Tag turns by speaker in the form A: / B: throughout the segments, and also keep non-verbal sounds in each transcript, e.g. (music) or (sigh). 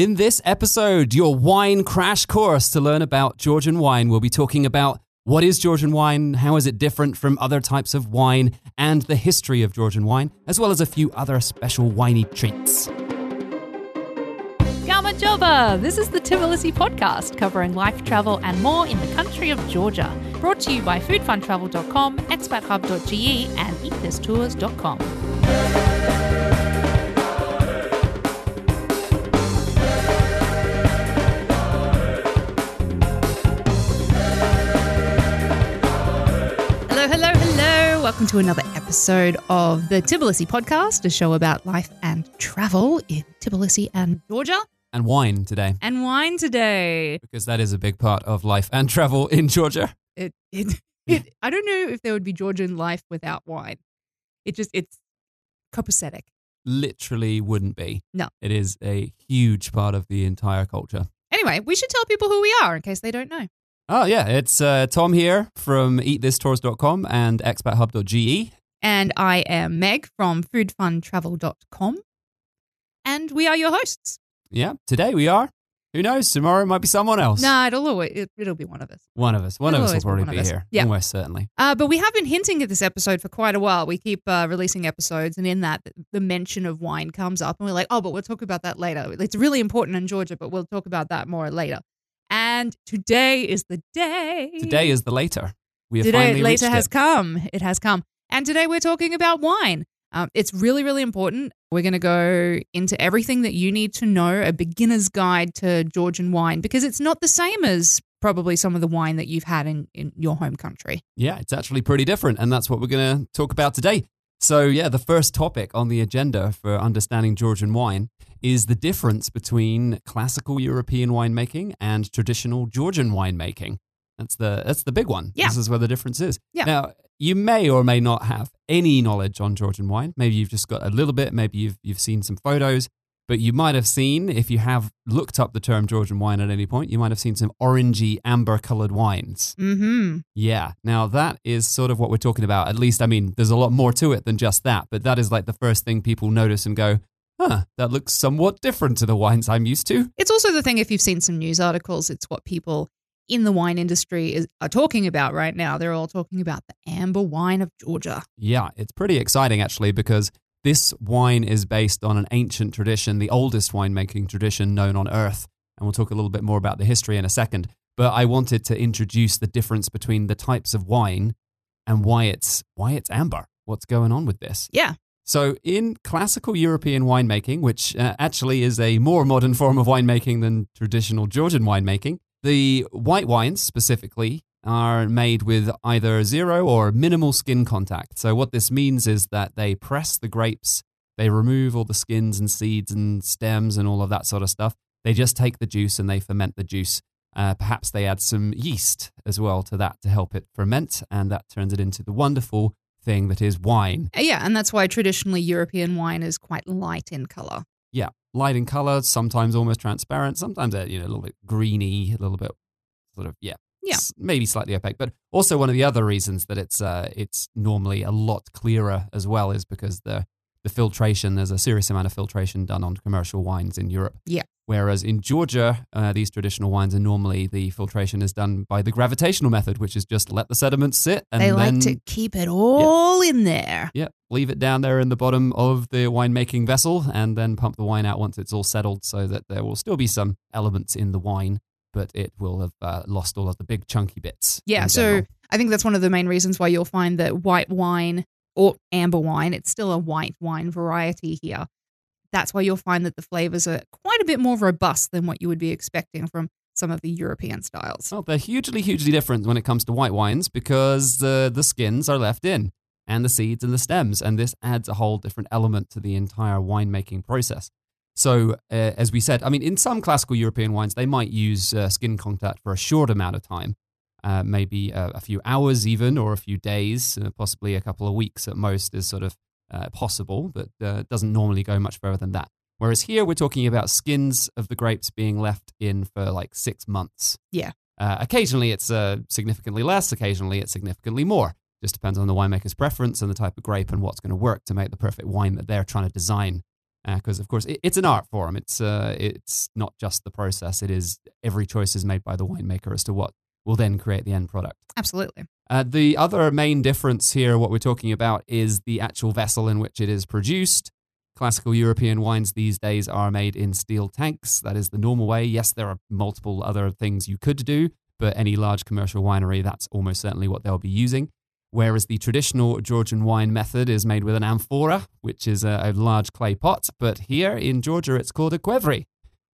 A: In this episode, your wine crash course to learn about Georgian wine, we'll be talking about what is Georgian wine, how is it different from other types of wine, and the history of Georgian wine, as well as a few other special winey treats.
B: Gamarjoba! This is the Tbilisi podcast covering life, travel, and more in the country of Georgia. Brought to you by foodfuntravel.com, expathub.ge, and eatthistours.com. Welcome to another episode of the Tbilisi podcast, a show about life and travel in Tbilisi and Georgia.
A: And wine today,
B: And wine today.
A: because that is a big part of life and travel in Georgia.
B: It, it, it, I don't know if there would be Georgian life without wine. It just, it's copacetic.
A: Literally wouldn't be.
B: No.
A: It is a huge part of the entire culture.
B: Anyway, we should tell people who we are in case they don't know.
A: Oh, yeah. It's uh, Tom here from eatthistours.com and expathub.ge.
B: And I am Meg from foodfuntravel.com. And we are your hosts.
A: Yeah. Today we are. Who knows? Tomorrow it might be someone else.
B: Nah, it'll always, it, it'll be one of us.
A: One of us. One
B: It'll
A: of us will
B: be
A: probably be,
B: of
A: here.
B: Yeah.
A: Almost certainly.
B: Uh, but we have been hinting at this episode for quite a while. We keep uh, releasing episodes, and in that, the mention of wine comes up, and we're like, oh, but we'll talk about that later. It's really important in Georgia, but we'll talk about that more later. And today is the day.
A: Today is the later. We have
B: today later has
A: it.
B: come. It has come. And today we're talking about wine. Um, it's really, really important. We're going to go into everything that you need to know a beginner's guide to Georgian wine because it's not the same as probably some of the wine that you've had in, in your home country.
A: Yeah, it's actually pretty different, and that's what we're going to talk about today. So, yeah, the first topic on the agenda for understanding Georgian wine is the difference between classical European winemaking and traditional Georgian winemaking. That's the that's the big one.
B: Yeah.
A: This is where the difference is.
B: Yeah.
A: Now, you may or may not have any knowledge on Georgian wine. Maybe you've just got a little bit. Maybe you've you've seen some photos, but you might have seen if you have looked up the term Georgian wine at any point, you might have seen some orangey amber colored wines.
B: Mm-hmm.
A: Yeah. Now that is sort of what we're talking about. At least, I mean, there's a lot more to it than just that, but that is like the first thing people notice and go, huh, that looks somewhat different to the wines I'm used to.
B: It's also the thing if you've seen some news articles, it's what people in the wine industry is, are talking about right now. They're all talking about the amber wine of Georgia.
A: Yeah, it's pretty exciting actually because this wine is based on an ancient tradition, the oldest winemaking tradition known on earth. And we'll talk a little bit more about the history in a second. But I wanted to introduce the difference between the types of wine and why it's why it's amber. What's going on with this?
B: Yeah.
A: So, in classical European winemaking, which uh, actually is a more modern form of winemaking than traditional Georgian winemaking, the white wines specifically are made with either zero or minimal skin contact. So, what this means is that they press the grapes, they remove all the skins and seeds and stems and all of that sort of stuff. They just take the juice and they ferment the juice. Uh, perhaps they add some yeast as well to that to help it ferment, and that turns it into the wonderful thing that is wine.
B: Uh, Yeah, and that's why traditionally European wine is quite light in color.
A: yeah, light in color, sometimes almost transparent, sometimes you know a little bit greeny, a little bit sort of yeah,
B: Yeah.
A: maybe slightly opaque. But also one of the other reasons that it's uh, it's normally a lot clearer as well is because the the filtration there's a serious amount of filtration done on commercial wines in Europe.
B: Yeah.
A: Whereas in Georgia, uh, these traditional wines are normally the filtration is done by the gravitational method, which is just let the sediments sit and
B: they
A: then
B: like to keep it all in there.
A: yeah, leave it down there in the bottom of the winemaking vessel and then pump the wine out once it's all settled so that there will still be some elements in the wine, but it will have uh, lost all of the big chunky bits.
B: Yeah, so. I think that's one of the main reasons why you'll find that white wine or amber wine, it's still a white wine variety here. That's why you'll find that the flavors are quite a bit more robust than what you would be expecting from some of the European styles.
A: Well, they're hugely, hugely different when it comes to white wines because the the skins are left in and the seeds and the stems, and this adds a whole different element to the entire winemaking process. So, uh, as we said, I mean, in some classical European wines, they might use uh, skin contact for a short amount of time, uh, maybe a, a few hours even, or a few days, uh, possibly a couple of weeks at most is sort of uh, possible, but uh, doesn't normally go much further than that. Whereas here we're talking about skins of the grapes being left in for like six months.
B: Yeah.
A: Uh, occasionally it's uh, significantly less, occasionally it's significantly more. Just depends on the winemaker's preference and the type of grape and what's going to work to make the perfect wine that they're trying to design because of course it, it's an art form. It's uh, it's not just the process. It is every choice is made by the winemaker as to what will then create the end product.
B: Absolutely.
A: Uh, the other main difference here, what we're talking about, is the actual vessel in which it is produced. Classical European wines these days are made in steel tanks. That is the normal way. Yes, there are multiple other things you could do, but any large commercial winery, that's almost certainly what they'll be using. Whereas the traditional Georgian wine method is made with an amphora, which is a, a large clay pot. But here in Georgia, it's called a qvevri.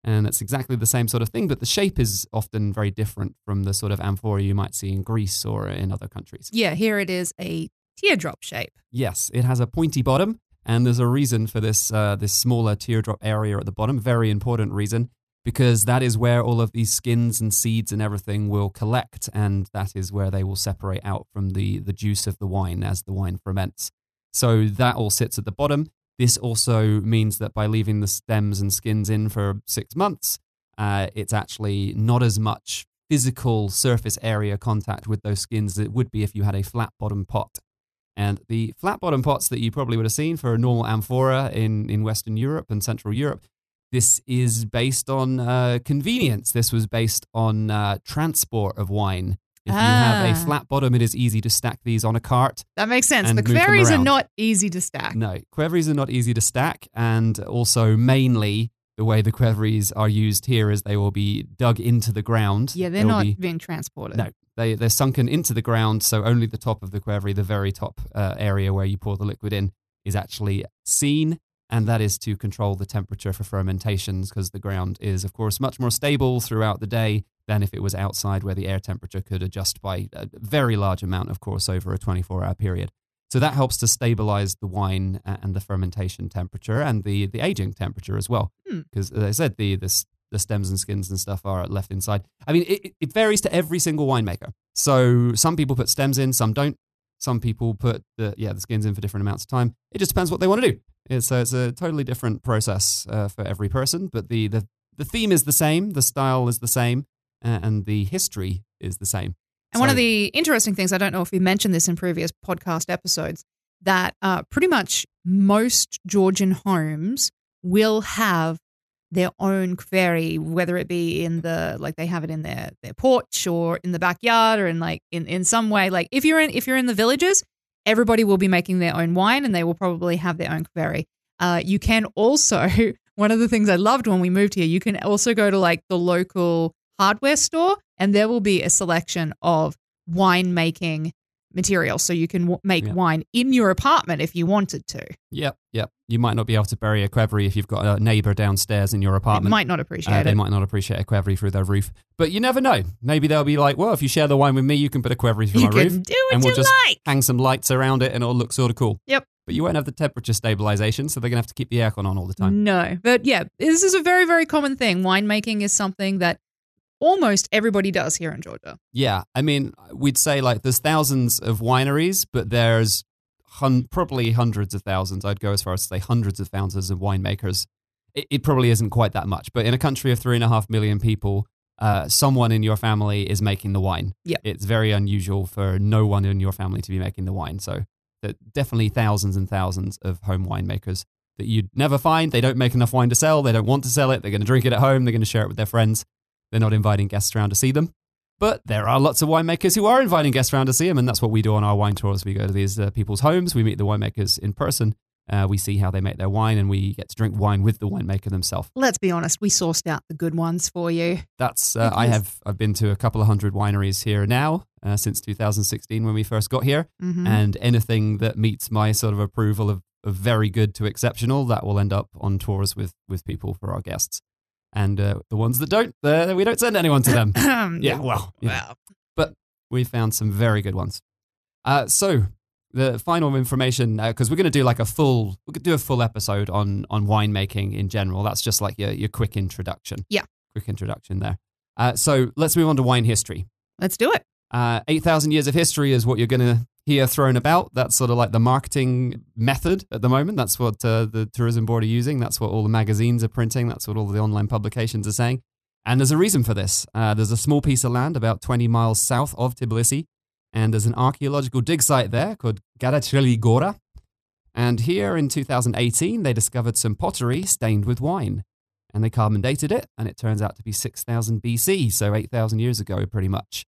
A: And it's exactly the same sort of thing, but the shape is often very different from the sort of amphora you might see in Greece or in other countries.
B: Yeah, here it is a teardrop shape.
A: Yes, it has a pointy bottom, and there's a reason for this uh, this smaller teardrop area at the bottom. Very important reason because that is where all of these skins and seeds and everything will collect, and that is where they will separate out from the the juice of the wine as the wine ferments. So that all sits at the bottom. This also means that by leaving the stems and skins in for six months, uh, it's actually not as much physical surface area contact with those skins as it would be if you had a flat bottom pot. And the flat bottom pots that you probably would have seen for a normal amphora in, in Western Europe and Central Europe, this is based on uh, convenience. This was based on uh, transport of wine. If you have
B: Ah.
A: a flat bottom, it is easy to stack these on a cart.
B: That makes sense. The qvevris are not easy to stack.
A: No, qvevris are not easy to stack, and also mainly the way the qvevris are used here is they will be dug into the ground.
B: Yeah, they're
A: They will
B: not
A: be-
B: being transported.
A: no, they they're sunken into the ground, so only the top of the qvevri, the very top uh, area where you pour the liquid in, is actually seen, and that is to control the temperature for fermentations because the ground is, of course, much more stable throughout the day than if it was outside where the air temperature could adjust by a very large amount, of course, over a 24 hour period. So that helps to stabilize the wine and the fermentation temperature and the, the aging temperature as well.
B: Hmm.
A: Because, as I said, the, the, the stems and skins and stuff are left inside. I mean, it, it varies to every single winemaker. So some people put stems in, some don't. Some people put the yeah the skins in for different amounts of time. It just depends what they want to do. It's a, it's a totally different process uh, for every person, but the, the the theme is the same, the style is the same, and the history is the same.
B: And one of the interesting things, I don't know if we mentioned this in previous podcast episodes, that uh, pretty much most Georgian homes will have their own qvevri, whether it be in the like they have it in their their porch or in the backyard or in like in in some way. Like if you're in if you're in the villages, everybody will be making their own wine and they will probably have their own qvevri. Uh, you can also (laughs) one of the things I loved when we moved here. You can also go to like the local hardware store and there will be a selection of wine making material so you can w- make wine in your apartment if you wanted to.
A: Yep, yep. You might not be able to bury a qvevri if you've got a neighbor downstairs in your
B: It
A: apartment.
B: might not appreciate
A: Uh, they might not appreciate a qvevri through their roof, but you never know. Maybe they'll be like, "Well, if you share the wine with me, you can put a qvevri through
B: You
A: my
B: can
A: roof,
B: do what
A: and we'll
B: you
A: just
B: like.
A: hang some lights around it, and it'll look sort of cool."
B: Yep.
A: But you won't have the temperature stabilization, so they're gonna have to keep the aircon on all the time.
B: No, but yeah, this is a very very common thing. Winemaking is something that almost everybody does here in Georgia.
A: Yeah, I mean, we'd say like there's thousands of wineries, but there's hun- probably hundreds of thousands. I'd go as far as to say hundreds of thousands of winemakers. It, it probably isn't quite that much, but in a country of three and a half million people, uh, someone in your family is making the wine.
B: Yeah.
A: it's very unusual for no one in your family to be making the wine. So, there definitely thousands and thousands of home winemakers that you'd never find. They don't make enough wine to sell. They don't want to sell it. They're going to drink it at home. They're going to share it with their friends. They're not inviting guests around to see them. But there are lots of winemakers who are inviting guests around to see them, and that's what we do on our wine tours. We go to these uh, people's homes, we meet the winemakers in person, uh, we see how they make their wine, and we get to drink wine with the winemaker themselves.
B: Let's be honest, we sourced out the good ones for you.
A: That's uh, I have I've been to a couple of hundred wineries here now uh, since 2016 when we first got here,
B: Mhm.
A: and anything that meets my sort of approval of, of very good to exceptional, that will end up on tours with with people for our guests. And uh, the ones that don't, uh, we don't send anyone to them. (coughs) yeah, well, know.
B: Well,
A: we found some very good ones. Uh, so the final information, because we're going to do like a full, we could do a full episode on on winemaking in general. That's just like your your quick introduction.
B: Yeah.
A: quick introduction there. Uh, so let's move on to wine history.
B: let's do it.
A: Uh, Eight thousand years of history is what you're going to hear thrown about. That's sort of like the marketing method at the moment. That's what uh, the tourism board are using. That's what all the magazines are printing. That's what all the online publications are saying. And there's a reason for this. Uh, there's a small piece of land about 20 miles south of Tbilisi, and there's an archaeological dig site there called Gadachrili Gora. And here in 2018, they discovered some pottery stained with wine. And they carbon dated it, and it turns out to be 6000 BC, so 8,000 years ago, pretty much.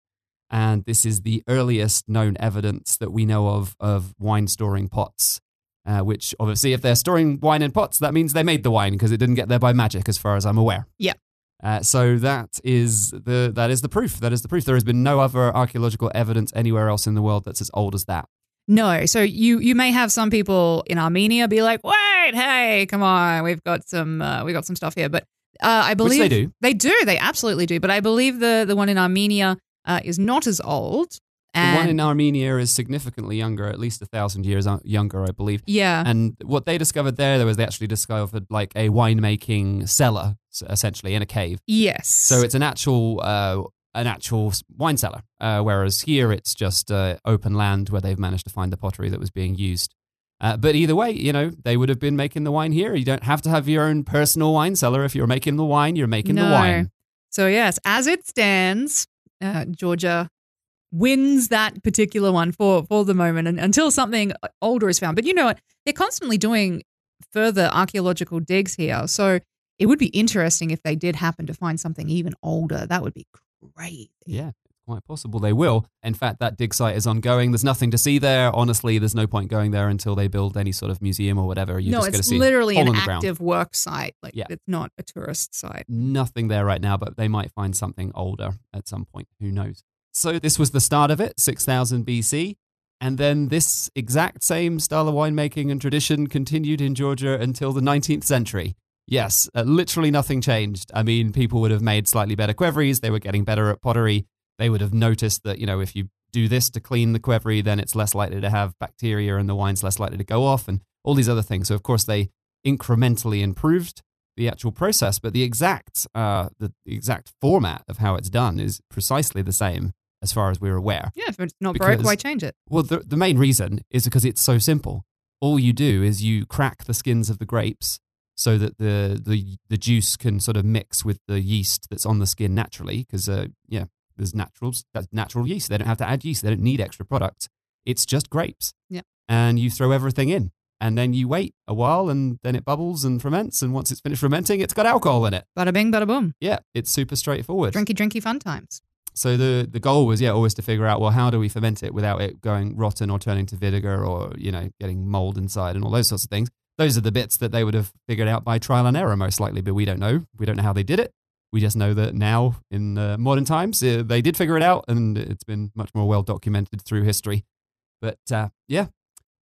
A: And this is the earliest known evidence that we know of of wine storing pots. Uh, which obviously, if they're storing wine in pots, that means they made the wine because it didn't get there by magic, as far as I'm aware.
B: Yeah.
A: Uh, so that is the that is the proof. That is the proof. There has been no other archaeological evidence anywhere else in the world that's as old as that.
B: No, so you you may have some people in Armenia be like, "Wait, hey, come on, we've got some uh, we got some stuff here." But uh, I believe
A: they do.
B: They do. They absolutely do. But I believe the the one in Armenia uh, is not as old. And
A: the one in Armenia is significantly younger, at least a thousand years uh, younger, I believe.
B: yeah,
A: And what they discovered there, there was they actually discovered like a winemaking cellar, essentially in a cave.
B: yes.
A: So it's an actual uh, an actual wine cellar, uh, whereas here it's just uh, open land where they've managed to find the pottery that was being used. Uh, but either way, you know, they would have been making the wine here. You don't have to have your own personal wine cellar. If you're making the wine, you're making the wine.
B: So yes, as it stands, uh, Georgia wins that particular one for for the moment, and until something older is found. But you know what? They're constantly doing further archaeological digs here, so it would be interesting if they did happen to find something even older. That would be great.
A: Yeah, quite possible they will. In fact, that dig site is ongoing. There's nothing to see there. Honestly, there's no point going there until they build any sort of museum or whatever. You're
B: no,
A: just going to
B: it's
A: see
B: literally an
A: the ground.
B: active work site. Like
A: Yeah.
B: it's not a tourist site.
A: nothing there right now, but they might find something older at some point. Who knows? So this was the start of it, 6000 BC. And then this exact same style of winemaking and tradition continued in Georgia until the 19th century. Yes, uh, literally nothing changed. I mean, people would have made slightly better qvevris. They were getting better at pottery. They would have noticed that, you know, if you do this to clean the qvevri, then it's less likely to have bacteria and the wine's less likely to go off and all these other things. So, of course, they incrementally improved the actual process, but the exact uh, the, exact format of how it's done is precisely the same as far as we're aware.
B: Yeah, if it's not broke, why change it?
A: Well, the, the main reason is because it's so simple. All you do is you crack the skins of the grapes so that the the, the juice can sort of mix with the yeast that's on the skin naturally. Because uh, yeah, there's natural that's natural yeast. They don't have to add yeast. They don't need extra products. It's just grapes.
B: Yeah.
A: And you throw everything in, and then you wait a while, and then it bubbles and ferments. And once it's finished fermenting, it's got alcohol in it.
B: Bada bing, bada boom.
A: Yeah, it's super straightforward.
B: Drinky, drinky, fun times.
A: So the the goal was yeah always to figure out well how do we ferment it without it going rotten or turning to vinegar or you know getting mold inside and all those sorts of things. Those are the bits that they would have figured out by trial and error most likely, but we don't know. We don't know how they did it. We just know that now in uh, modern times uh, they did figure it out and it's been much more well documented through history. But uh, yeah,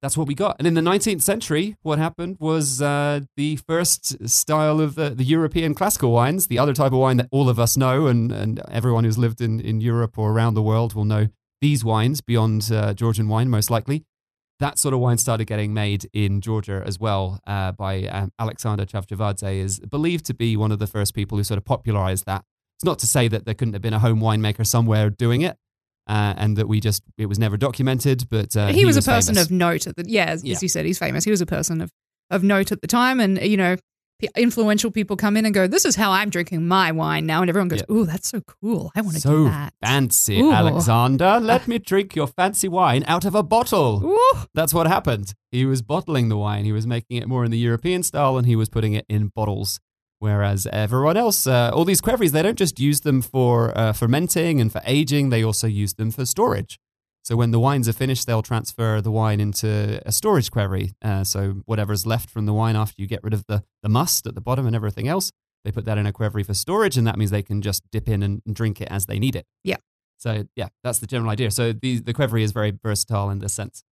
A: that's what we got. And in the 19th century, what happened was uh, the first style of the, the European classical wines, the other type of wine that all of us know, and, and everyone who's lived in, in Europe or around the world will know these wines beyond uh, Georgian wine, most likely. That sort of wine started getting made in Georgia as well uh, by um, Alexander Chavchavadze, is believed to be one of the first people who sort of popularized that. It's not to say that there couldn't have been a home winemaker somewhere doing it, uh, and that we just it was never documented. But uh,
B: he, was, a person
A: famous.
B: of note at the yeah, as,
A: Yeah.
B: as you said, he's famous. He was a person of of note at the time, and you know, influential people come in and go, "This is how I'm drinking my wine now," and everyone goes,
A: Yeah.
B: "Ooh, that's so cool! I want to
A: so
B: do that."
A: fancy,
B: Ooh.
A: Alexander. (laughs) Let me drink your fancy wine out of a bottle.
B: Ooh,
A: That's what happened. He was bottling the wine. He was making it more in the European style, and he was putting it in bottles. Whereas everyone else, uh, all these qvevris, they don't just use them for uh, fermenting and for aging. They also use them for storage. So when the wines are finished, they'll transfer the wine into a storage qvevri. Uh, so whatever's left from the wine after you get rid of the, the must at the bottom and everything else, they put that in a qvevri for storage, and that means they can just dip in and, and drink it as they need it.
B: Yeah.
A: So yeah, that's the general idea. So the the qvevri is very versatile in this sense,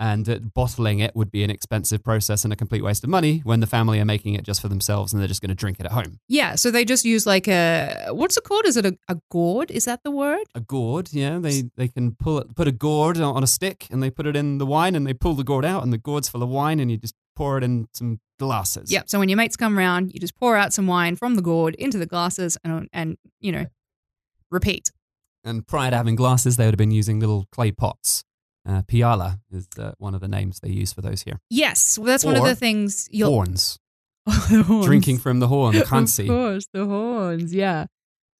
A: and uh, bottling it would be an expensive process and a complete waste of money when the family are making it just for themselves and they're just going to drink it at home.
B: yeah. So they just use like a what's it called? Is it a, a gourd? Is that the word?
A: A gourd, yeah, they they can pull it, put a gourd on on a stick and they put it in the wine and they pull the gourd out and the gourd's full of wine and you just pour it in some glasses.
B: Yep. So when your mates come around, you just pour out some wine from the gourd into the glasses, and and you know, repeat.
A: And prior to having glasses, they would have been using little clay pots. Uh, piala is uh, one of the names they use for those here.
B: Yes, well, that's one of the things you'll
A: Horns, (laughs)
B: The horns.
A: drinking from the horn, the (laughs)
B: Of course, the horns, yeah.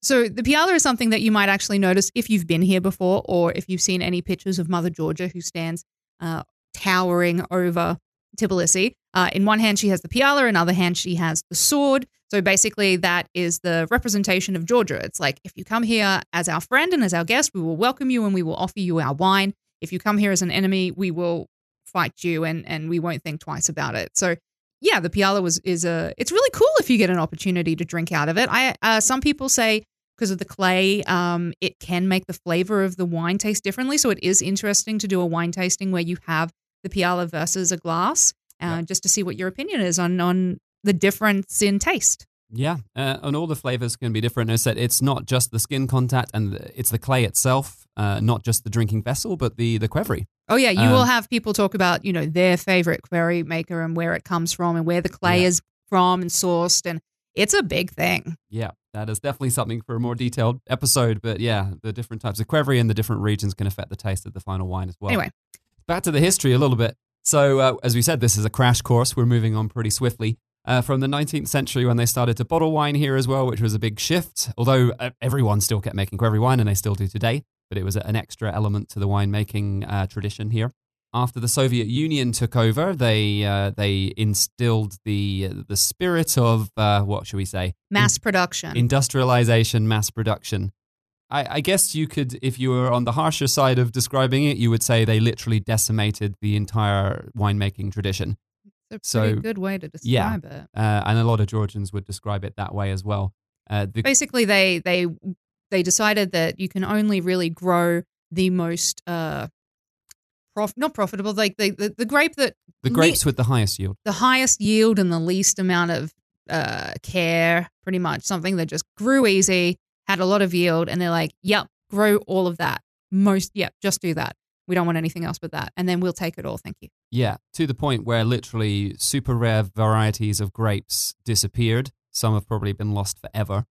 B: So the piala is something that you might actually notice if you've been here before, or if you've seen any pictures of Mother Georgia who stands uh, towering over Tbilisi. Uh, in one hand, she has the piala, in other hand, she has the sword. So basically, that is the representation of Georgia. It's like if you come here as our friend and as our guest, we will welcome you and we will offer you our wine. If you come here as an enemy, we will fight you and and we won't think twice about it. So yeah, the piala was is a it's really cool if you get an opportunity to drink out of it. I uh, some people say because of the clay, um, it can make the flavor of the wine taste differently. So it is interesting to do a wine tasting where you have the piala versus a glass, uh,
A: Yeah.
B: just to see what your opinion is on on the difference in taste.
A: Yeah, uh, and all the flavors can be different. As I said, it's not just the skin contact and the, it's the clay itself, uh, not just the drinking vessel, but the the qvevri.
B: Oh yeah, you
A: Um,
B: will have people talk about you know their favorite qvevri maker and where it comes from and where the clay
A: Yeah.
B: is from and sourced, and it's a big thing.
A: Yeah, that is definitely something for a more detailed episode. But yeah, the different types of qvevri and the different regions can affect the taste of the final wine as well.
B: Anyway.
A: back to the history a little bit. So, uh, as we said, this is a crash course. We're moving on pretty swiftly. Uh, from the 19th century, when they started to bottle wine here as well, which was a big shift, although uh, everyone still kept making qvevri wine and they still do today, but it was an extra element to the winemaking uh, tradition here. After the Soviet Union took over, they uh, they instilled the the spirit of uh, what should we say
B: Mass production.
A: industrialization, mass production. I, I guess you could, if you were on the harsher side of describing it, you would say they literally decimated the entire winemaking tradition.
B: it's a
A: so-
B: good way to
A: yeah.
B: describe it.
A: Uh, and a lot of Georgians would describe it that way as well. Uh, the,
B: Basically, they they they decided that you can only really grow the most uh, prof- not profitable, like the, the the grape that
A: the grapes with the highest yield.
B: the highest yield and the least amount of uh, care, pretty much something that just grew easy, had a lot of yield, and they're like, "Yep, grow all of that. Most, yep, just do that. We don't want anything else but that, and then we'll take it all. Thank you."
A: Yeah, to the point where literally super rare varieties of grapes disappeared. Some have probably been lost forever,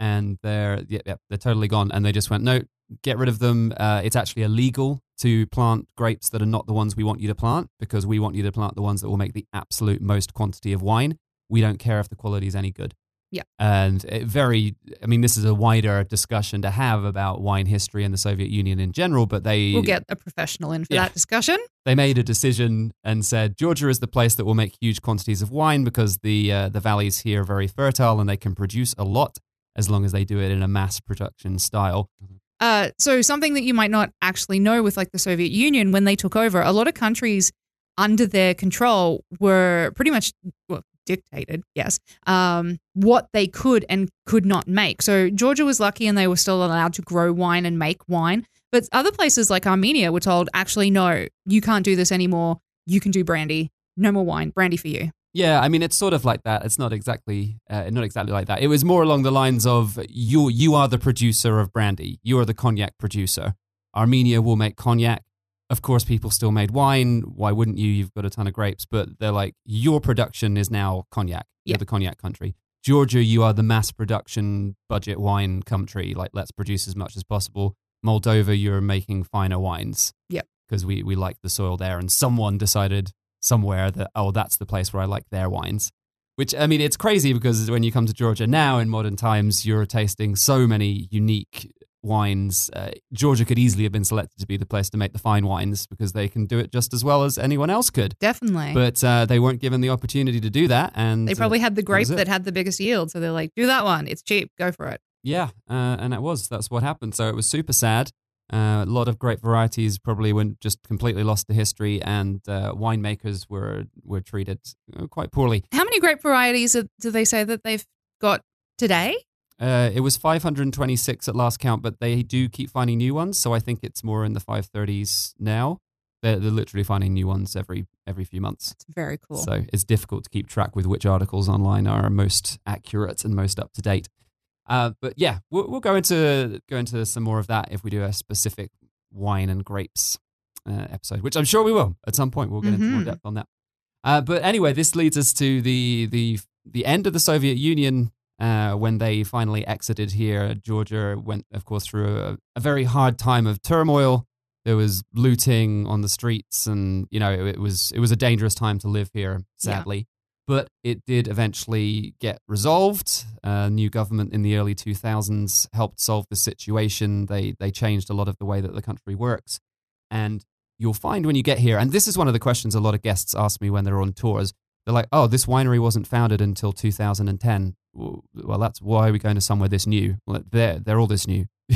A: and they're yeah, yeah, they're totally gone. And they just went, no, get rid of them. Uh, it's actually illegal to plant grapes that are not the ones we want you to plant because we want you to plant the ones that will make the absolute most quantity of wine. We don't care if the quality is any good.
B: Yeah.
A: And it very, I mean, this is a wider discussion to have about wine history and the Soviet Union in general, but they
B: We'll get a professional in for
A: Yeah.
B: that discussion.
A: they made a decision and said Georgia is the place that will make huge quantities of wine because the uh, the valleys here are very fertile and they can produce a lot as long as they do it in a mass production style.
B: Uh, so something that you might not actually know with like the Soviet Union when they took over, a lot of countries under their control were pretty much well, dictated, yes, um, what they could and could not make. So Georgia was lucky and they were still allowed to grow wine and make wine. But other places like Armenia were told, actually, no, you can't do this anymore. You can do brandy. No more wine. Brandy for you.
A: Yeah, I mean it's sort of like that. It's not exactly uh, not exactly like that. It was more along the lines of you you are the producer of brandy. You are the cognac producer. Armenia will make cognac. Of course, people still made wine. Why wouldn't you? You've got a ton of grapes, but they're like your production is now cognac. You're
B: Yeah.
A: the cognac country. Georgia, you are the mass production budget wine country. Like let's produce as much as possible. Moldova, you're making finer wines.
B: Yep.
A: because we we like the soil there, and someone decided somewhere that oh that's the place where I like their wines. Which I mean, it's crazy because when you come to Georgia now in modern times, you're tasting so many unique wines. Uh, Georgia could easily have been selected to be the place to make the fine wines because they can do it just as well as anyone else could.
B: Definitely.
A: But uh, they weren't given the opportunity to do that, and
B: they
A: uh,
B: probably had the grape
A: it.
B: that had the biggest yield. So they're like, do that one. It's cheap. Go for it.
A: Yeah, uh, and that was that's what happened. So it was super sad. Uh, a lot of great varieties probably went just completely lost to history, and uh, winemakers were were treated uh, quite poorly.
B: How many grape varieties are- do they say that they've got today?
A: Uh, it was 526 at last count, but they do keep finding new ones. So I think it's more in the 530s now. They're, they're literally finding new ones every every few months.
B: It's very cool.
A: So it's difficult to keep track with which articles online are most accurate and most up to date. Uh, but yeah, we'll, we'll go into go into some more of that if we do a specific wine and grapes uh, episode, which I'm sure we will at some point. We'll get into more
B: Mhm.
A: depth on that. Uh, but anyway, this leads us to the the the end of the Soviet Union uh, when they finally exited here. Georgia went, of course, through a, a very hard time of turmoil. There was looting on the streets, and you know it, it was it was a dangerous time to live here. Sadly, but it did eventually get resolved. A new government in the early 2000s helped solve the situation. They they changed a lot of the way that the country works, and you'll find when you get here, and this is one of the questions a lot of guests ask me when they're on tours. They're like, "Oh, this winery wasn't founded until 2010." Well, that's why are we going to somewhere this new? Well, they're they're all this new. (laughs)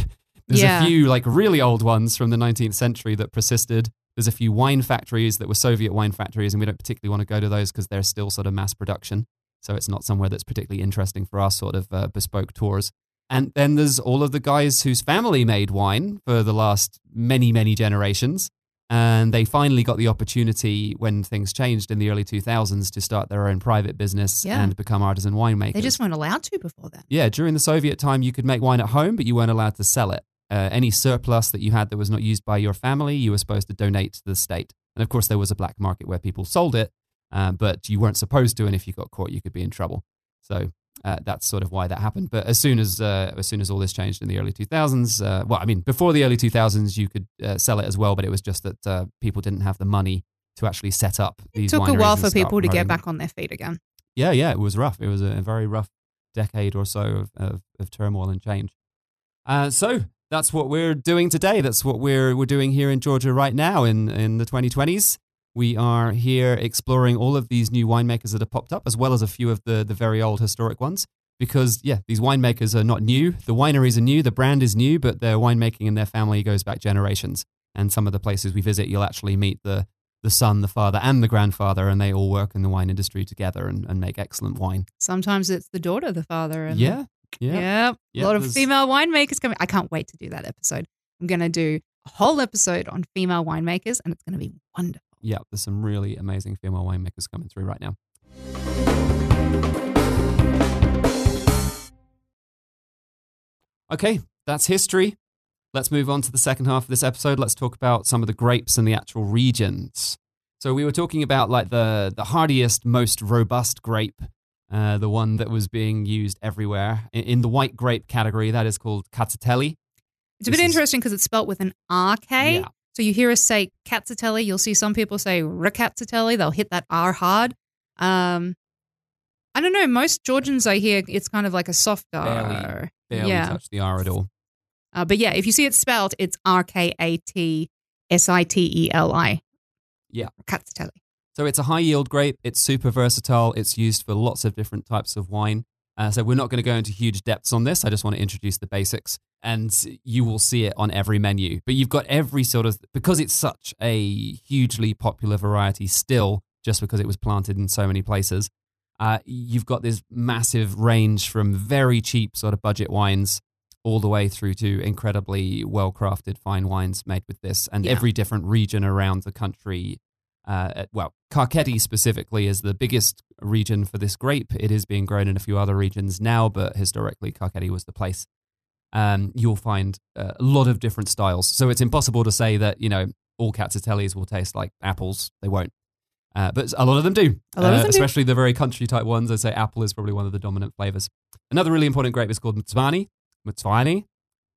A: There's
B: Yeah.
A: a few like really old ones from the 19th century that persisted. There's a few wine factories that were Soviet wine factories, and we don't particularly want to go to those because they're still sort of mass production. So it's not somewhere that's particularly interesting for our sort of uh, bespoke tours. And then there's all of the guys whose family made wine for the last many, many generations. And they finally got the opportunity when things changed in the early 2000s to start their own private business
B: Yeah.
A: and become artisan winemakers.
B: They just weren't allowed to before then.
A: Yeah, during the Soviet time, you could make wine at home, but you weren't allowed to sell it. Uh, any surplus that you had that was not used by your family, you were supposed to donate to the state. And of course, there was a black market where people sold it, uh, but you weren't supposed to. And if you got caught, you could be in trouble. So uh, that's sort of why that happened. But as soon as uh, as soon as all this changed in the early 2000s, uh, well, I mean, before the early 2000s, you could uh, sell it as well, but it was just that uh, people didn't have the money to actually set up these.
B: It took a while for people to get back on their feet again.
A: Yeah, yeah, it was rough. It was a very rough decade or so of, of, of turmoil and change. Uh, so that's what we're doing today. That's what we're we're doing here in Georgia right now in in the 2020s. We are here exploring all of these new winemakers that have popped up, as well as a few of the the very old historic ones. Because yeah, these winemakers are not new. The wineries are new. The brand is new, but their winemaking and their family goes back generations. And some of the places we visit, you'll actually meet the the son, the father, and the grandfather, and they all work in the wine industry together and, and make excellent wine.
B: Sometimes it's the daughter, the father, and
A: Yeah, yeah.
B: Yep.
A: Yeah,
B: a lot of
A: there's-
B: female winemakers coming. I can't wait to do that episode. I'm going to do a whole episode on female winemakers, and it's going to be wonderful.
A: Yeah, there's some really amazing female winemakers coming through right now. Okay, that's history. Let's move on to the second half of this episode. Let's talk about some of the grapes and the actual regions. So we were talking about like the the hardiest, most robust grape, uh, the one that was being used everywhere in, in the white grape category. That is called Rkatsiteli.
B: It's a bit
A: is-
B: interesting because it's spelt with an RK.
A: Yeah.
B: So you hear us say Rkatsiteli. You'll see some people say Rkatsiteli. They'll hit that R hard. Um, I don't know. Most Georgians I hear it's kind of like a soft R.
A: Barely
B: yeah.
A: touch the R at all.
B: Uh, but yeah, if you see it spelled, it's R K A T S I T E L I.
A: Yeah.
B: Rkatsiteli.
A: So it's a high yield grape. It's super versatile. It's used for lots of different types of wine. Uh, so we're not going to go into huge depths on this. I just want to introduce the basics, and you will see it on every menu. But you've got every sort of because it's such a hugely popular variety still, just because it was planted in so many places. Uh, you've got this massive range from very cheap sort of budget wines all the way through to incredibly well crafted fine wines made with this, and
B: Yeah.
A: every different region around the country uh, well, Kakheti specifically is the biggest region for this grape. It is being grown in a few other regions now, but historically, Kakheti was the place. Um, you'll find uh, a lot of different styles. So it's impossible to say that, you know, all Rkatsitelis will taste like apples. They won't. Uh, but a lot of them do.
B: A lot of
A: Uh,
B: them do.
A: especially the very country type ones. I'd say apple is probably one of the dominant flavors. Another really important grape is called Mtsvani. Mtsvani,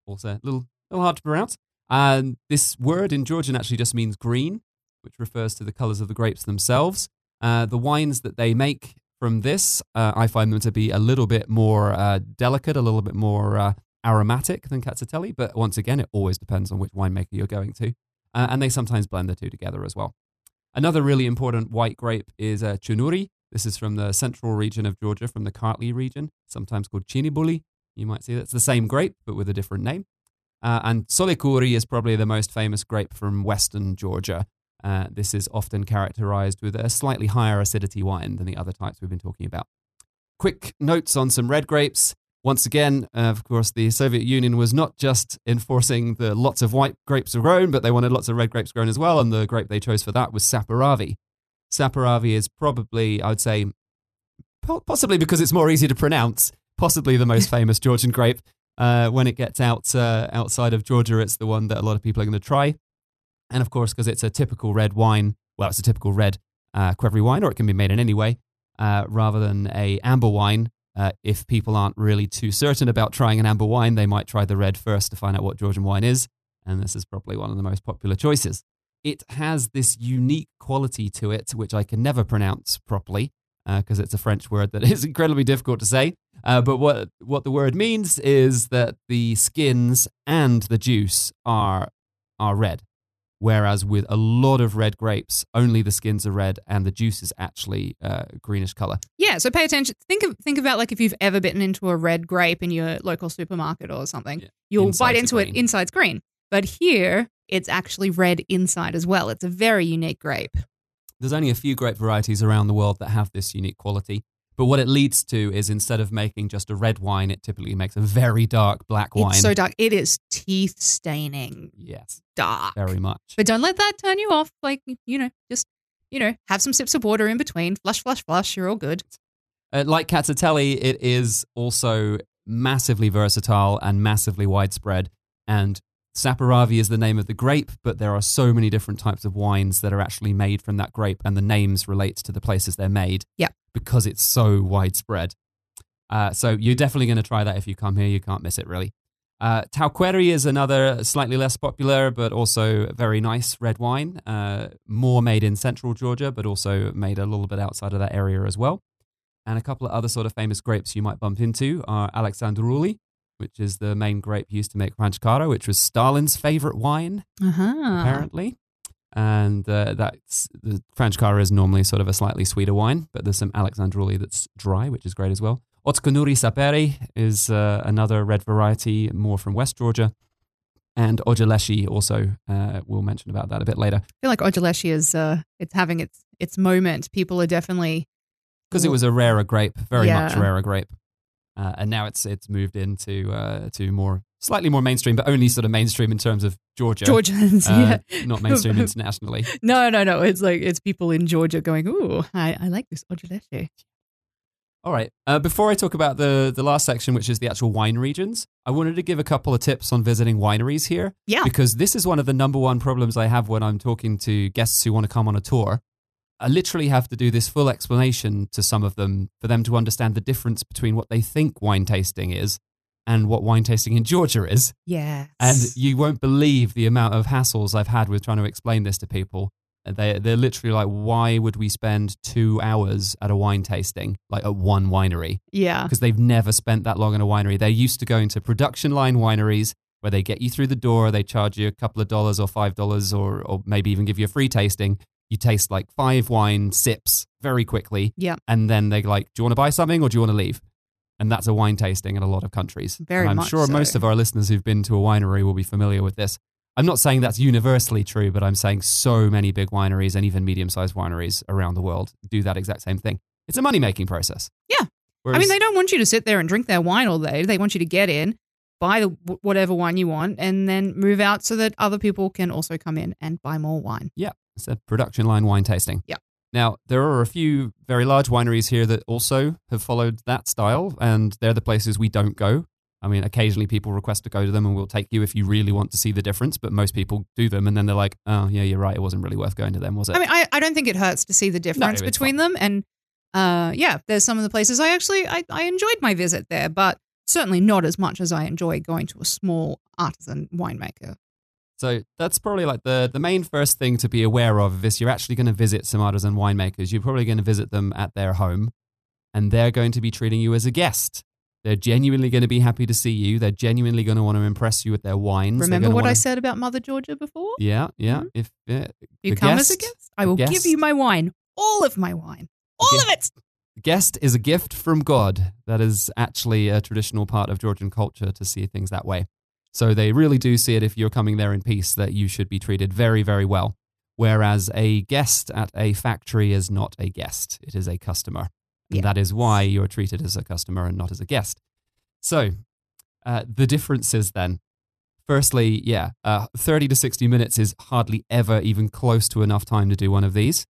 A: also a little, little hard to pronounce. And this word in Georgian actually just means green, which refers to the colors of the grapes themselves. Uh, the wines that they make from this, uh, I find them to be a little bit more uh, delicate, a little bit more uh, aromatic than Rkatsiteli. But once again, it always depends on which winemaker you're going to. Uh, and they sometimes blend the two together as well. Another really important white grape is uh, Chinuri. This is from the central region of Georgia, from the Kartli region, sometimes called Chinebuli. You might see that's the same grape, but with a different name. Uh, and Tsolikouri is probably the most famous grape from western Georgia. Uh, this is often characterized with a slightly higher acidity wine than the other types we've been talking about. Quick notes on some red grapes. Once again, uh, of course, the Soviet Union was not just enforcing the lots of white grapes are grown, but they wanted lots of red grapes grown as well. And the grape they chose for that was Saperavi. Saperavi is probably, I would say, possibly because it's more easy to pronounce, possibly the most (laughs) famous Georgian grape. Uh, when it gets out uh, outside of Georgia, it's the one that a lot of people are going to try. And of course, because it's a typical red wine, well, it's a typical red uh, Qvevri wine, or it can be made in any way, uh, rather than a amber wine. Uh, if people aren't really too certain about trying an amber wine, they might try the red first to find out what Georgian wine is. And this is probably one of the most popular choices. It has this unique quality to it, which I can never pronounce properly because it's a French word that (laughs) is incredibly difficult to say. Uh, but what what the word means is that the skins and the juice are are red, Whereas with a lot of red grapes, only the skins are red and the juice is actually uh, greenish color.
B: Yeah, so pay attention. Think of think about like if you've ever bitten into a red grape in your local supermarket or something.
A: Yeah.
B: You'll
A: Inside's
B: bite into it,
A: green.
B: inside's green. But here, it's actually red inside as well. It's a very unique grape.
A: There's only a few grape varieties around the world that have this unique quality. But what it leads to is instead of making just a red wine, it typically makes a very dark black wine.
B: It's so dark. It is teeth staining
A: yes,
B: dark.
A: very much.
B: But don't let that turn you off. Like, you know, just, you know, have some sips of water in between. Flush, flush, flush. You're all good.
A: Uh, like Rkatsiteli, it is also massively versatile and massively widespread. And Saperavi is the name of the grape, but there are so many different types of wines that are actually made from that grape, and the names relate to the places they're made.
B: Yeah.
A: Because it's so widespread. Uh, so you're definitely going to try that if you come here. You can't miss it, really. Uh, Tavkveri is another slightly less popular, but also very nice red wine. Uh, more made in central Georgia, but also made a little bit outside of that area as well. And a couple of other sort of famous grapes you might bump into are Alexandruli, which is the main grape used to make Khvanchkara, which was Stalin's favorite wine,
B: Uh-huh.
A: apparently. And uh, that's the Khvanchkara is normally sort of a slightly sweeter wine, but there's some Alexandruli that's dry, which is great as well. Otskhanuri Sapere is uh, another red variety, more from West Georgia. And Ojaleshi also, uh, we'll mention about that a bit later.
B: I feel like Ojaleshi is uh, it's having its its moment. People are definitely
A: because it was a rarer grape, very much rarer grape, uh, and now it's it's moved into uh, to more slightly more mainstream, but only sort of mainstream in terms of Georgia,
B: Georgians. (laughs)
A: uh,
B: yeah.
A: not mainstream (laughs) internationally.
B: No, no, no. It's like it's people in Georgia going, "Ooh, I, I like this Ojaleshi."
A: All right. Uh, before I talk about the the last section, which is the actual wine regions, I wanted to give a couple of tips on visiting wineries here.
B: Yeah.
A: Because this is one of the number one problems I have when I'm talking to guests who want to come on a tour. I literally have to do this full explanation to some of them for them to understand the difference between what they think wine tasting is and what wine tasting in Georgia is.
B: Yes.
A: And you won't believe the amount of hassles I've had with trying to explain this to people. They, they're literally like, why would we spend two hours at a wine tasting, like at one winery?
B: yeah.
A: Because they've never spent that long in a winery. They're used to going to production line wineries where they get you through the door, they charge you a couple of dollars or five dollars, or, or maybe even give you a free tasting. You taste like five wine sips very quickly.
B: Yeah.
A: And then they're like, do you want to buy something or do you want to leave? And that's a wine tasting in a lot of countries.
B: Very
A: and I'm sure
B: so.
A: most of our listeners who've been to a winery will be familiar with this. I'm not saying that's universally true, but I'm saying so many big wineries and even medium sized wineries around the world do that exact same thing. It's a money making process.
B: Yeah. I mean, they don't want you to sit there and drink their wine all day. They want you to get in, buy the whatever wine you want, and then move out so that other people can also come in and buy more wine. Yeah.
A: It's a production line wine tasting.
B: Yeah.
A: Now, there are a few very large wineries here that also have followed that style, and they're the places we don't go. I mean, occasionally people request to go to them, and we'll take you if you really want to see the difference, but most people do them, and then they're like, oh, yeah, you're right. It wasn't really worth going to them, was it?
B: I mean, I, I don't think it hurts to see the difference
A: it's
B: between them. And uh, yeah, there's some of the places I actually I, I enjoyed my visit there, but certainly not as much as I enjoy going to a small artisan winemaker.
A: So that's probably like the, the main first thing to be aware of is you're actually going to visit some artisan winemakers. You're probably going to visit them at their home and they're going to be treating you as a guest. They're genuinely going to be happy to see you. They're genuinely going to want to impress you with their wines.
B: Remember what I said about Mother Georgia before?
A: Yeah, yeah.
B: Mhm.
A: If yeah,
B: You come as a
A: guest-
B: guest, I will
A: the
B: give you my wine, all of my wine, all of it.
A: guest is a gift from God. That is actually a traditional part of Georgian culture to see things that way. So they really do see it if you're coming there in peace that you should be treated very, very well. Whereas a guest at a factory is not a guest, it is a customer. And
B: Yeah.
A: that is why you're treated as a customer and not as a guest. So uh, the differences then. Firstly, yeah, uh, 30 to 60 minutes is hardly ever even close to enough time to do one of these.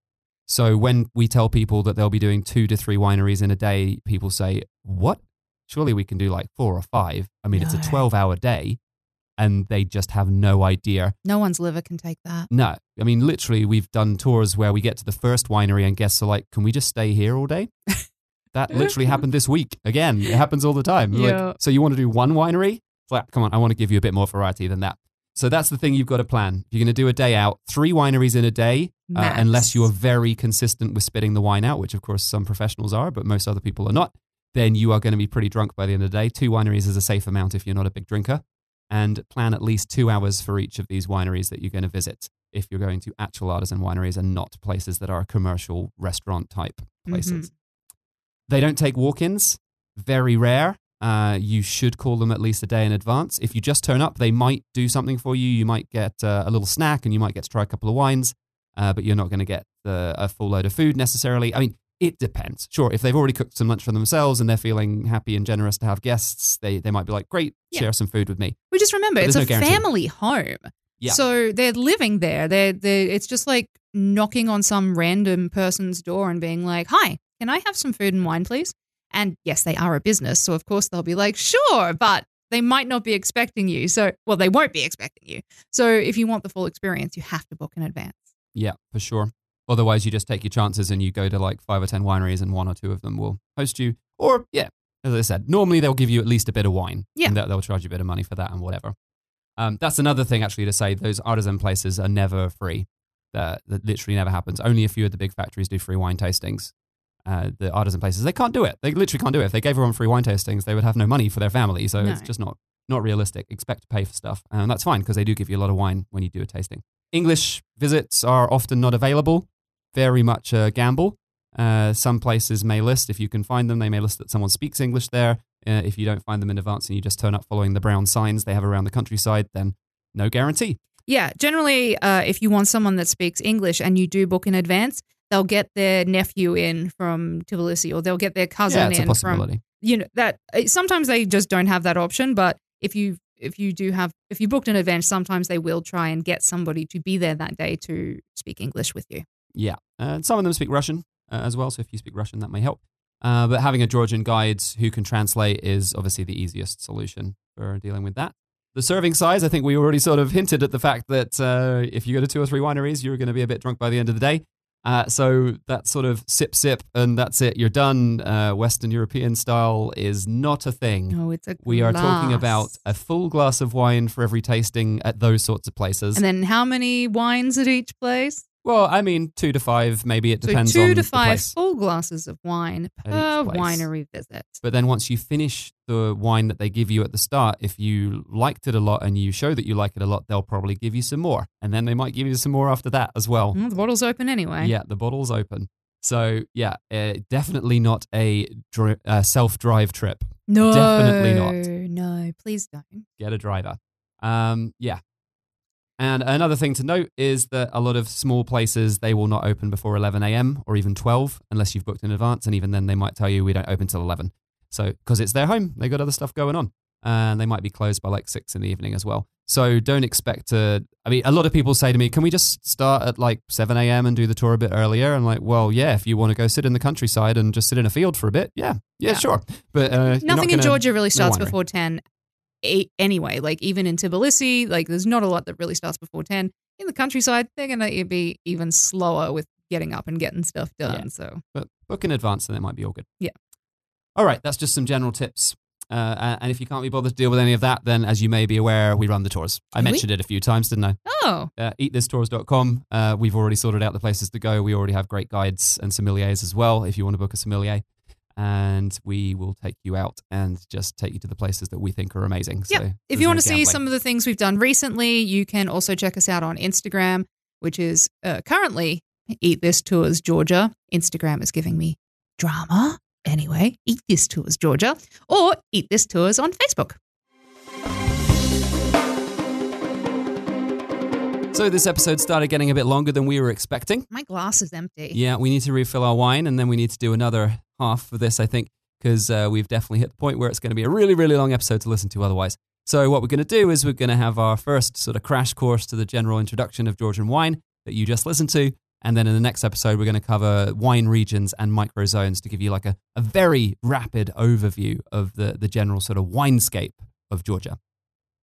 A: So when we tell people that they'll be doing two to three wineries in a day, people say, What? Surely we can do like four or five. I mean, it's a 12 hour day. And they just have no idea.
B: No one's liver can take that.
A: No, I mean, literally, we've done tours where we get to the first winery and guests are like, Can we just stay here all day? (laughs) that literally happened this week. Again, it happens all the time.
B: Yeah.
A: Like, so you want to do one winery? It's like, come on, I want to give you a bit more variety than that. So that's the thing you've got to plan. If you're going to do a day out, three wineries in a day, uh, unless you're very consistent with spitting the wine out, which of course some professionals are, but most other people are not, then you are going to be pretty drunk by the end of the day. Two wineries is a safe amount if you're not a big drinker. And plan at least two hours for each of these wineries that you're going to visit. if you're going to actual artisan wineries and not places that are commercial restaurant type places. They don't take walk ins, very rare. Uh, you should call them at least a day in advance. If you just turn up, they might do something for you. You might get uh, a little snack and you might get to try a couple of wines, uh, but you're not going to get the, a full load of food necessarily. I mean, it depends. Sure, if they've already cooked some lunch for themselves and they're feeling happy and generous to have guests, they, they might be like, great,
B: Yeah.
A: share some food with me.
B: We just remember
A: But
B: it's a
A: no
B: family home.
A: Yeah.
B: So they're living there. They're, they're, it's just like knocking on some random person's door and being like, hi, can I have some food and wine, please? And yes, they are a business. So of course they'll be like, sure, but they might not be expecting you. So, well, they won't be expecting you. So if you want the full experience, you have to book in advance.
A: Yeah, for sure. Otherwise, you just take your chances and you go to like five or 10 wineries and one or two of them will host you. Or, yeah, as I said, normally they'll give you at least a bit of wine.
B: Yeah.
A: And they'll, they'll charge you a bit of money for that and whatever. Um, that's another thing actually to say. Those artisan places are never free. That, that literally never happens. Only a few of the big factories do free wine tastings. Uh, the artisan places, they can't do it. They literally can't do it. If they gave everyone free wine tastings, they would have no money for their family. So it's just not, not realistic. Expect to pay for stuff. And that's fine because they do give you a lot of wine when you do a tasting. English visits are often not available. Very much a gamble. Uh, some places may list, if you can find them, they may list that someone speaks English there. Uh, if you don't find them in advance and you just turn up following the brown signs they have around the countryside, then no guarantee.
B: Yeah, generally, uh, if you want someone that speaks English and you do book in advance, they'll get their nephew in from Tbilisi or they'll get their cousin
A: yeah, it's a
B: in from
A: possibility.
B: you know that uh, sometimes they just don't have that option but if you if you do have if you booked in advance sometimes they will try and get somebody to be there that day to speak english with you
A: Yeah. Uh, some of them speak Russian uh, as well, so if you speak Russian, that may help. Uh, but having a Georgian guide who can translate is obviously the easiest solution for dealing with that. The serving size, I think we already sort of hinted at the fact that uh, if you go to two or three wineries, you're going to be a bit drunk by the end of the day. Uh, so that sort of sip, sip, and that's it, you're done. Uh, Western European style is not a thing.
B: oh it's a
A: We are talking about a full glass of wine for every tasting at those sorts of places.
B: and then how many wines at each place
A: well, I mean, two to five, maybe it
B: so
A: depends
B: two
A: on
B: to
A: the
B: five full glasses of wine per winery visit
A: But then once you finish the wine that they give you at the start, if you liked it a lot and you show that you like it a lot, they'll probably give you some more. And then they might give you some more after that as well.
B: Well, the bottle's open anyway
A: Yeah, the bottle's open. So, yeah, uh, definitely not a dri- uh, self drive trip.
B: no
A: Definitely not.
B: no please don't
A: Get a driver. Um, yeah. And another thing to note is that a lot of small places, they will not open before 11 a.m. or even 12 unless you've booked in advance. And even then, they might tell you we don't open till 11. So, because it's their home, they got other stuff going on. And they might be closed by like six in the evening as well. So, don't expect to. I mean, a lot of people say to me, can we just start at like 7 a.m. and do the tour a bit earlier? I'm like, well, yeah, if you want to go sit in the countryside and just sit in a field for a bit, yeah, yeah,
B: Yeah.
A: sure. But uh,
B: nothing in
A: gonna-
B: Georgia really starts
A: winery.
B: before 10 anyway. Like even in Tbilisi, like there's not a lot that really starts before 10. In the countryside, they're going to be even slower with getting up and getting stuff done.
A: Yeah.
B: So
A: but book in advance and it might be all good.
B: Yeah.
A: All right, that's just some general tips. Uh, and if you can't be bothered to deal with any of that, then as you may be aware, we run the tours. I
B: Do we?
A: mentioned it a few times, didn't I?
B: Oh,
A: Uh, eatthistours.com. Uh, we've already sorted out the places to go. We already have great guides and sommeliers as well if you want to book a sommelier. And we will take you out and just take you to the places that we think are amazing. So
B: if you
A: no
B: want to see some of the things we've done recently, you can also check us out on Instagram, which is uh, currently Eat This Tours Georgia. Instagram is giving me drama. Anyway, Eat This Tours Georgia or Eat This Tours on Facebook.
A: So this episode started getting a bit longer than we were expecting.
B: My glass is empty.
A: Yeah, we need to refill our wine and then we need to do another half of this, I think, because uh, we've definitely hit the point where it's going to be a really, really long episode to listen to otherwise. So, what we're going to do is we're going to have our first sort of crash course to the general introduction of Georgian wine that you just listened to. And then in the next episode, we're going to cover wine regions and microzones to give you like a, a very rapid overview of the, the general sort of winescape of Georgia.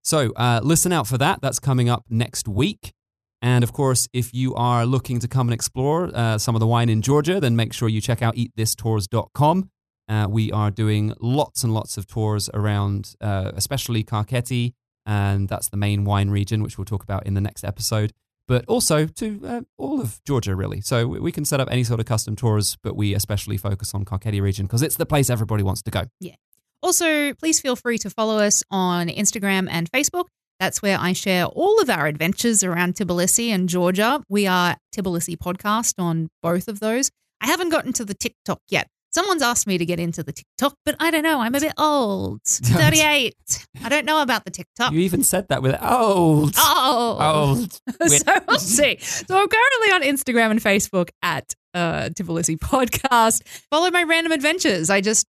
A: So, uh, listen out for that. That's coming up next week. And of course, if you are looking to come and explore uh, some of the wine in Georgia, then make sure you check out eatthistours.com. Uh, we are doing lots and lots of tours around, uh, especially Kakheti, and that's the main wine region, which we'll talk about in the next episode, but also to uh, all of Georgia, really. So we can set up any sort of custom tours, but we especially focus on Kakheti region because it's the place everybody wants to go. Yeah.
B: Also, please feel free to follow us on Instagram and Facebook. That's where I share all of our adventures around Tbilisi and Georgia. We are Tbilisi Podcast on both of those. I haven't gotten to the TikTok yet. Someone's asked me to get into the TikTok, but I don't know. I'm a bit old. (laughs) 38. I don't know about the TikTok.
A: You even said that with old.
B: Oh.
A: Old. (laughs)
B: so (laughs) we'll see. So I'm currently on Instagram and Facebook at uh, Tbilisi Podcast. Follow my random adventures. I just,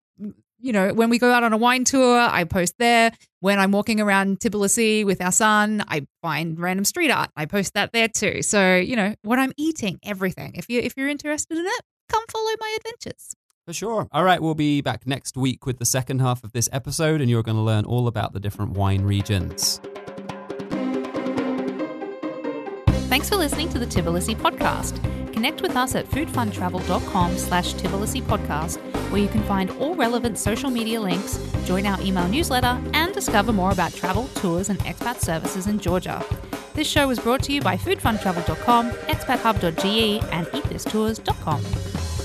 B: you know, when we go out on a wine tour, I post there. When I'm walking around Tbilisi with our son, I find random street art. I post that there too. So you know what I'm eating, everything. If you if you're interested in it, come follow my adventures.
A: For sure. All right, we'll be back next week with the second half of this episode, and you're going to learn all about the different wine regions.
B: Thanks for listening to the Tbilisi podcast. Connect with us at foodfuntravel.com slash Tbilisi podcast, where you can find all relevant social media links, join our email newsletter, and discover more about travel, tours, and expat services in Georgia. This show was brought to you by foodfuntravel.com, expathub.ge, and eatthistours.com.